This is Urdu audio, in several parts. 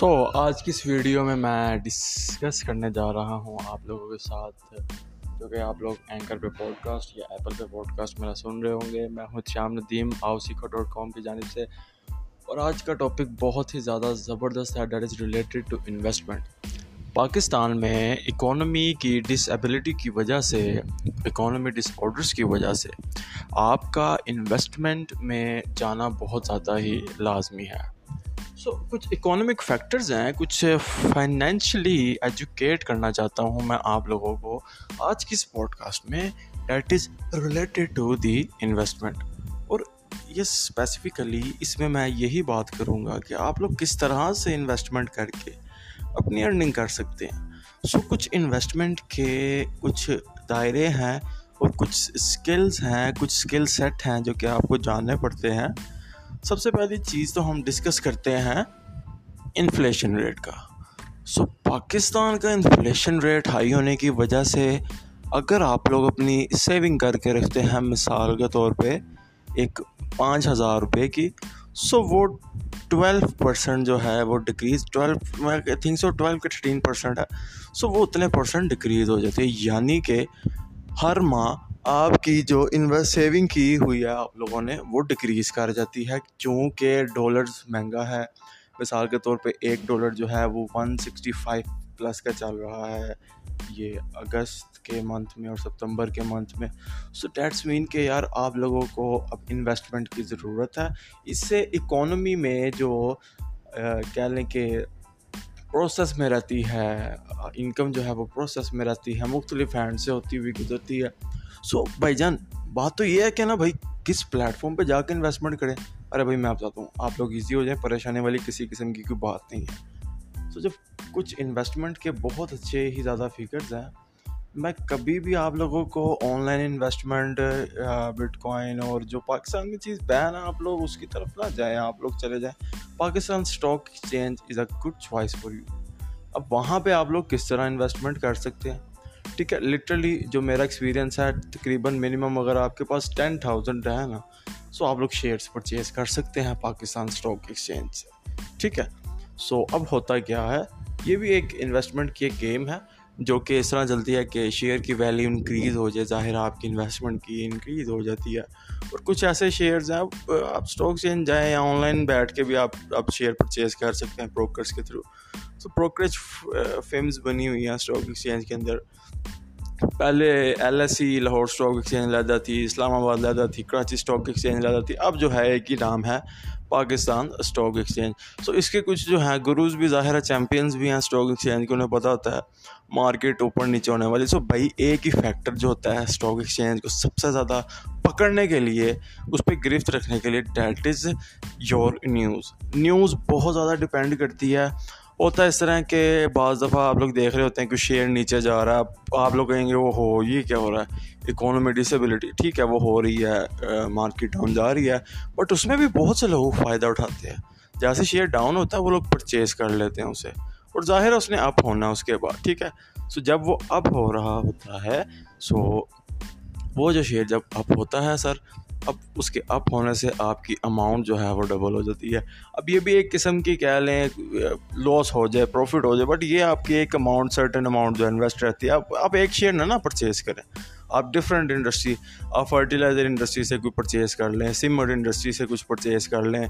سو آج کی اس ویڈیو میں میں ڈسکس کرنے جا رہا ہوں آپ لوگوں کے ساتھ، جو کہ آپ لوگ اینکر پہ پوڈ کاسٹ یا ایپل پہ پوڈ کاسٹ میرا سن رہے ہوں گے۔ میں ہوں شام ندیم آؤ سیکھو ڈاٹ کام کی جانب سے۔ اور آج کا ٹاپک بہت ہی زیادہ زبردست ہے that is related to investment Pakistan میں اکانومی کی ڈس ایبلٹی کی وجہ سے اکانومی ڈس آڈرس کی وجہ سے، آپ کا انویسٹمنٹ میں جانا بہت زیادہ ہی لازمی ہے۔ سو کچھ اکانومک فیکٹرز ہیں، کچھ فائنینشلی ایجوکیٹ کرنا چاہتا ہوں میں آپ لوگوں کو آج کی اس پوڈ کاسٹ میں that is related to the investment اور یہ اسپیسیفکلی اس میں میں یہی بات کروں گا کہ آپ لوگ کس طرح سے انویسٹمنٹ کر کے اپنی ارننگ کر سکتے ہیں۔ سو کچھ انویسٹمنٹ کے کچھ دائرے ہیں اور کچھ اسکلس ہیں، کچھ اسکل سیٹ ہیں جو کہ آپ کو جاننے پڑتے ہیں۔ سب سے پہلی چیز تو ہم ڈسکس کرتے ہیں انفلیشن ریٹ کا۔ سو پاکستان کا انفلیشن ریٹ ہائی ہونے کی وجہ سے اگر آپ لوگ اپنی سیونگ کر کے رکھتے ہیں، مثال کے طور پہ ایک پانچ ہزار روپے کی سو وہ ٹویلو پرسینٹ جو ہے وہ ڈکریز ٹویلو میں تھنک سو ٹویلو کے تھرٹین پرسینٹ ہے۔ سو وہ اتنے پرسینٹ ڈکریز ہو جاتی ہے یعنی کہ ہر ماہ آپ کی جو انویسٹ سیونگ کی ہوئی ہے آپ لوگوں نے، وہ ڈکریز کر جاتی ہے چونکہ ڈالرز مہنگا ہے۔ مثال کے طور پہ ایک ڈالر جو ہے وہ ون سکسٹی فائیو پلس کا چل رہا ہے۔ یہ اگست کے منتھ میں اور ستمبر کے منتھ میں۔ سو ڈیٹس مین کہ یار آپ لوگوں کو اب انویسٹمنٹ کی ضرورت ہے۔ اس سے اکانومی میں جو کہہ لیں کہ پروسیس میں رہتی ہے انکم جو ہے وہ پروسیس میں رہتی ہے، مختلف ہینڈ سے ہوتی ہوئی گزرتی ہے۔ سو بھائی جان، بات تو یہ ہے کہ نا بھائی، کس پلیٹفارم پہ جا کے انویسٹمنٹ کریں؟ ارے بھائی، میں آپ چاہتا ہوں، آپ لوگ ایزی ہو جائیں، پریشانی والی کسی قسم کی کوئی بات نہیں ہے۔ سو جب کچھ انویسٹمنٹ کے بہت اچھے ہی زیادہ فیگرز ہیں میں کبھی بھی آپ لوگوں کو online investment but coin اور جو پاکستان کی چیز بین ہے، آپ لوگ اس کی طرف نہ جائیں، آپ لوگ چلے جائیں۔ Pakistan stock exchange is a good choice for you اب وہاں پہ آپ لوگ کس طرح انویسٹمنٹ کر سکتے ہیں؟ ٹھیک ہے لٹرلی جو میرا ایکسپیرینس ہے، تقریباً منیمم اگر آپ کے پاس ٹین تھاؤزینڈ ہے نا سو آپ لوگ شیئرس پرچیز کر سکتے ہیں پاکستان اسٹاک ایکسچینج سے۔ ٹھیک ہے سو اب ہوتا کیا ہے؟ یہ بھی ایک انویسٹمنٹ کی ایک گیم ہے۔ جو کہ اس طرح چلتی ہے کہ شیئر کی ویلیو انکریز ہو جائے، ظاہر آپ کی انویسٹمنٹ کی انکریز ہو جاتی ہے۔ اور کچھ ایسے شیئرز ہیں، آپ اسٹاک چینج جائیں یا آن لائن بیٹھ کے بھی آپ آپ شیئر پرچیز کر سکتے ہیں بروکرس کے تھرو تو بروکریج فیمز بنی ہوئی ہیں اسٹاک ایکسچینج کے اندر۔ پہلے L S C Lahore stock exchange لیدا تھی، اسلام آباد لیدا تھی، کراچی اسٹاک ایکسچینج لیدا تھی۔ اب جو ہے، ایک ہی نام ہے۔ پاکستان اسٹاک ایکسچینج سو اس کے کچھ جو ہیں گروز بھی ظاہر ہے چیمپئنز بھی ہیں اسٹاک ایکسچینج کے، انہیں پتہ ہوتا ہے مارکیٹ اوپر نیچے ہونے والی. سو بھائی، ایک ہی فیکٹر جو ہوتا ہے اسٹاک ایکسچینج کو سب سے زیادہ پکڑنے کے لیے، اس پہ گرفت رکھنے کے لیے that is your news news بہت زیادہ ڈپینڈ کرتی ہے ہوتا ہے اس طرح کہ بعض دفعہ آپ لوگ دیکھ رہے ہوتے ہیں کہ شیئر نیچے جا رہا ہے آپ لوگ کہیں گے وہ ہو، یہ کیا ہو رہا ہے؟ اکانومی ڈسیبلٹی ٹھیک ہے، وہ ہو رہی ہے مارکیٹ ڈاؤن جا رہی ہے بٹ اس میں بھی بہت سے لوگ فائدہ اٹھاتے ہیں۔ جیسے شیئر ڈاؤن ہوتا ہے، وہ لوگ پرچیز کر لیتے ہیں اسے، اور ظاہر ہے اس نے اپ ہونا اس کے بعد، ٹھیک ہے۔ سو جب وہ اپ ہو رہا ہوتا ہے سو وہ جو شیئر جب اپ ہوتا ہے، سر اب اس کے اپ ہونے سے آپ کی اماؤنٹ جو ہے وہ ڈبل ہو جاتی ہے۔ اب یہ بھی ایک قسم کی کہہ لیں لاس ہو جائے پروفٹ ہو جائے بٹ یہ آپ کی ایک اماؤنٹ سرٹن اماؤنٹ جو انویسٹ رہتی ہے، اب آپ ایک شیئر نہ نا پرچیز کریں۔ آپ ڈفرینٹ انڈسٹری آپ فرٹیلائزر انڈسٹری سے کوئی پرچیز کر لیں سیمنٹ انڈسٹری سے کچھ پرچیز کر لیں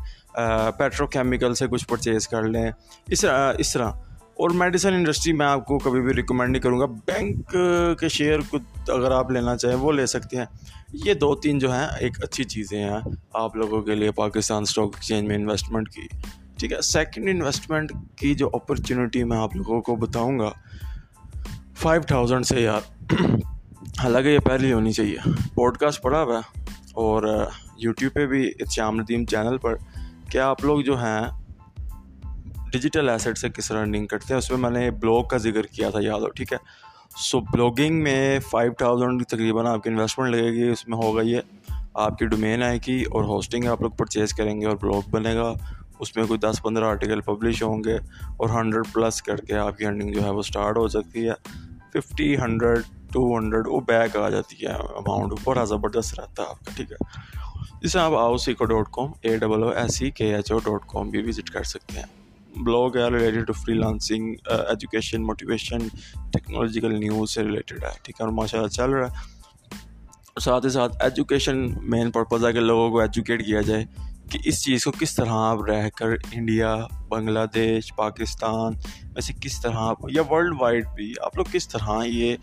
پیٹرو کیمیکل سے کچھ پرچیز کر لیں۔ اس اس طرح۔ اور میڈیسن انڈسٹری میں آپ کو کبھی بھی ریکمینڈ نہیں کروں گا. بینک کے شیئر کو اگر آپ لینا چاہیں وہ لے سکتے ہیں. یہ دو تین جو ہیں ایک اچھی چیزیں ہیں آپ لوگوں کے لیے پاکستان اسٹاک ایکسچینج میں انویسٹمنٹ کی. ٹھیک ہے؟ سیکنڈ انویسٹمنٹ کی جو اپرچونیٹی میں آپ لوگوں کو بتاؤں گا فائیو تھاؤزینڈ سے یار. حالانکہ یہ پہلی ہونی چاہیے. پوڈ کاسٹ پڑھا ہوا ہے اور uh, یوٹیوب پہ بھی شام ندیم چینل پر. کیا آپ لوگ جو ہیں ڈیجیٹل ایسٹ سے کس طرح ارننگ کرتے ہیں، اس میں میں نے بلاگ کا ذکر کیا تھا، یاد ہو، ٹھیک ہے؟ سو بلاگنگ میں فائیو تھاؤزینڈ تقریباً آپ کی انویسٹمنٹ لگے گی، اس میں ہوگا یہ، آپ کی ڈومین آئے گی اور ہوسٹنگ آپ لوگ پرچیز کریں گے اور بلاگ بنے گا۔ اس میں کوئی دس پندرہ آرٹیکل پبلش ہوں گے اور ہنڈریڈ پلس کر کے آپ کی ارننگ جو ہے وہ اسٹارٹ ہو سکتی ہے۔ ففٹی ہنڈریڈ ٹو ہنڈریڈ وہ بیک آ جاتی ہے اماؤنٹ بڑا زبردست رہتا ہے آپ کا، ٹھیک ہے؟ جسے آپ Aao Seekho dot com A double O S C K H O dot com بھی وزٹ کر سکتے ہیں۔ بلاگ ہے related to freelancing education motivation technological news سے ریلیٹڈ ہے ٹھیک ہے اور ماشاء اللہ چل رہا ہے ساتھ ہی ساتھ ایجوکیشن مین پرپز ہے کہ لوگوں کو ایجوکیٹ کیا جائے کہ اس چیز کو کس طرح آپ رہ کر انڈیا بنگلہ دیش، پاکستان ویسے کس طرح، یا ورلڈ وائڈ بھی، آپ لوگ کس طرح یہ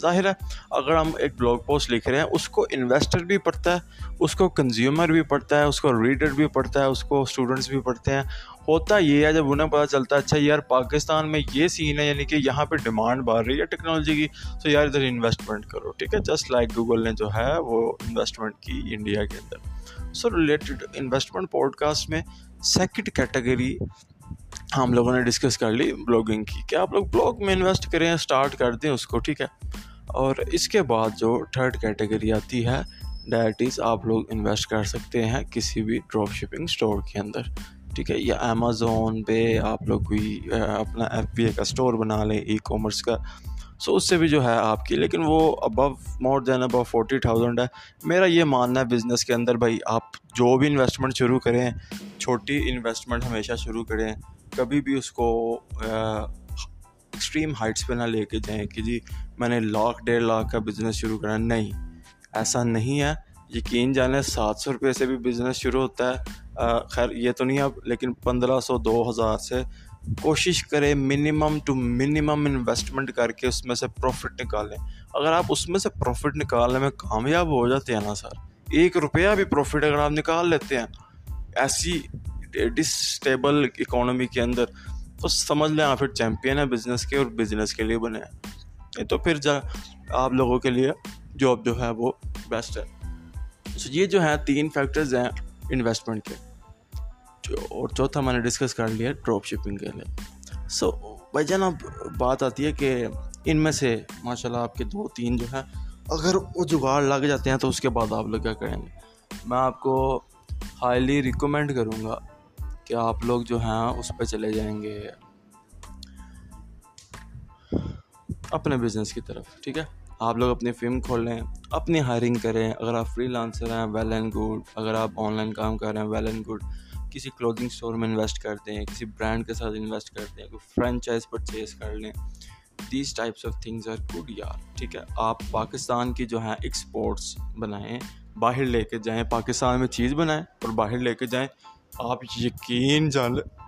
ظاہر ہے، اگر ہم ایک بلاگ پوسٹ لکھ رہے ہیں، اس کو انویسٹر بھی پڑھتا ہے، اس کو کنزیومر بھی پڑھتا ہے، اس کو ریڈر بھی پڑھتا ہے، اس کو اسٹوڈنٹس بھی پڑھتے ہیں۔ ہوتا یہ ہے، جب انہیں پتہ چلتا ہے اچھا یار، پاکستان میں یہ سین ہے یعنی کہ یہاں پہ ڈیمانڈ بڑھ رہی ہے ٹیکنالوجی کی، تو یار ادھر انویسٹمنٹ کرو، ٹھیک ہے؟ جسٹ لائک گوگل نے جو ہے، وہ انویسٹمنٹ کی انڈیا کے اندر۔ So related investment podcast میں سیکنڈ کیٹیگری ہم لوگوں نے ڈسکس کر لی بلاگنگ کی کہ آپ لوگ بلاگ میں انویسٹ کریں اسٹارٹ کر دیں اس کو، ٹھیک ہے؟ اور اس کے بعد جو تھرڈ کیٹیگری آتی ہے ڈیٹ از آپ لوگ انویسٹ کر سکتے ہیں کسی بھی ڈراپ شپنگ اسٹور کے اندر، ٹھیک ہے؟ یا امیزون پہ آپ لوگ کوئی اپنا ایف بی اے کا اسٹور بنا لیں ای کامرس کا۔ سو اس سے بھی جو ہے آپ کی، لیکن وہ ابو مور دین ابو فورٹی تھاؤزینڈ ہے۔ میرا یہ ماننا ہے بزنس کے اندر بھائی، آپ جو بھی انویسٹمنٹ شروع کریں، چھوٹی انویسٹمنٹ ہمیشہ شروع کریں۔ کبھی بھی اس کو ایکسٹریم ہائٹس پہ نہ لے کے جائیں کہ جی میں نے لاکھ ڈیڑھ لاکھ کا بزنس شروع کرا، نہیں۔ ایسا نہیں ہے۔ یقین جانے سات سو روپئے سے بھی بزنس شروع ہوتا ہے۔ خیر، یہ تو نہیں اب لیکن پندرہ سو، دو ہزار سے کوشش کریں منیمم ٹو منیمم انویسٹمنٹ کر کے اس میں سے پروفٹ نکالیں۔ اگر آپ اس میں سے پروفٹ نکالنے میں کامیاب ہو جاتے ہیں نا سر، ایک روپیہ بھی پروفٹ اگر آپ نکال لیتے ہیں، ایسی ڈسٹیبل اکانومی کے اندر، تو سمجھ لیں آپ پھر چیمپئن ہیں بزنس کے اور بزنس کے لیے بنے ہیں۔ تو پھر جا، آپ لوگوں کے لیے جاب جو ہے وہ بیسٹ ہے۔ سو یہ جو ہیں تین فیکٹرز ہیں انویسٹمنٹ کے۔ جو اور چوتھا میں نے ڈسکس کر لیا ڈراپ شپنگ کے لیے۔ سو بھائی جان، اب بات آتی ہے کہ ان میں سے ماشاء اللہ آپ کے دو تین جو ہیں، اگر وہ جگاڑ لگ جاتے ہیں تو اس کے بعد آپ لوگ کیا کریں گے؟ میں آپ کو ہائیلی ریکمینڈ کروں گا کہ آپ لوگ جو ہیں اس پہ چلے جائیں گے اپنے بزنس کی طرف، ٹھیک ہے؟ آپ لوگ اپنی فلم کھول لیں، اپنی ہائرنگ کریں۔ اگر آپ فری لانسر ہیں ویل اینڈ گڈ اگر آپ آن لائن کام کر رہے ہیں ویل اینڈ گڈ کسی کلودنگ اسٹور میں انویسٹ کرتے ہیں کسی برانڈ کے ساتھ انویسٹ کرتے ہیں کوئی فرینچائز پرچیز کر لیں۔ These types of things are good یار، ٹھیک ہے؟ آپ پاکستان کی جو ہیں ایکسپورٹس بنائیں، باہر لے کے جائیں، پاکستان میں چیز بنائیں اور باہر لے کے جائیں۔ آپ یقین جان لیں،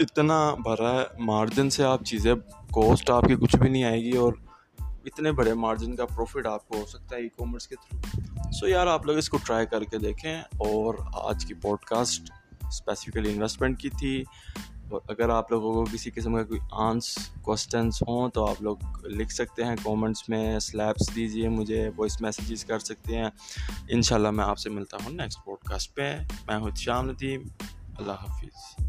اتنا بھرا ہے مارجن سے آپ چیزیں کوسٹ آپ کی کچھ بھی نہیں آئے گی اور اتنے بڑے مارجن کا پروفٹ آپ کو ہو سکتا ہے ای کامرس کے تھرو سو یار، آپ لوگ اس کو ٹرائی کر کے دیکھیں۔ اور آج کی پوڈ کاسٹ اسپیسیفکلی انویسٹمنٹ کی تھی۔ اور اگر آپ لوگوں کو کسی قسم کا کوئی آنس کوشچنس ہوں تو آپ لوگ لکھ سکتے ہیں کامنٹس میں سلیبس دیجیے مجھے وائس میسیجز کر سکتے ہیں۔ ان شاء اللہ میں آپ سے ملتا ہوں نیکسٹ پوڈ کاسٹ پہ۔ میں ہوں شام ندیم اللہ حافظ۔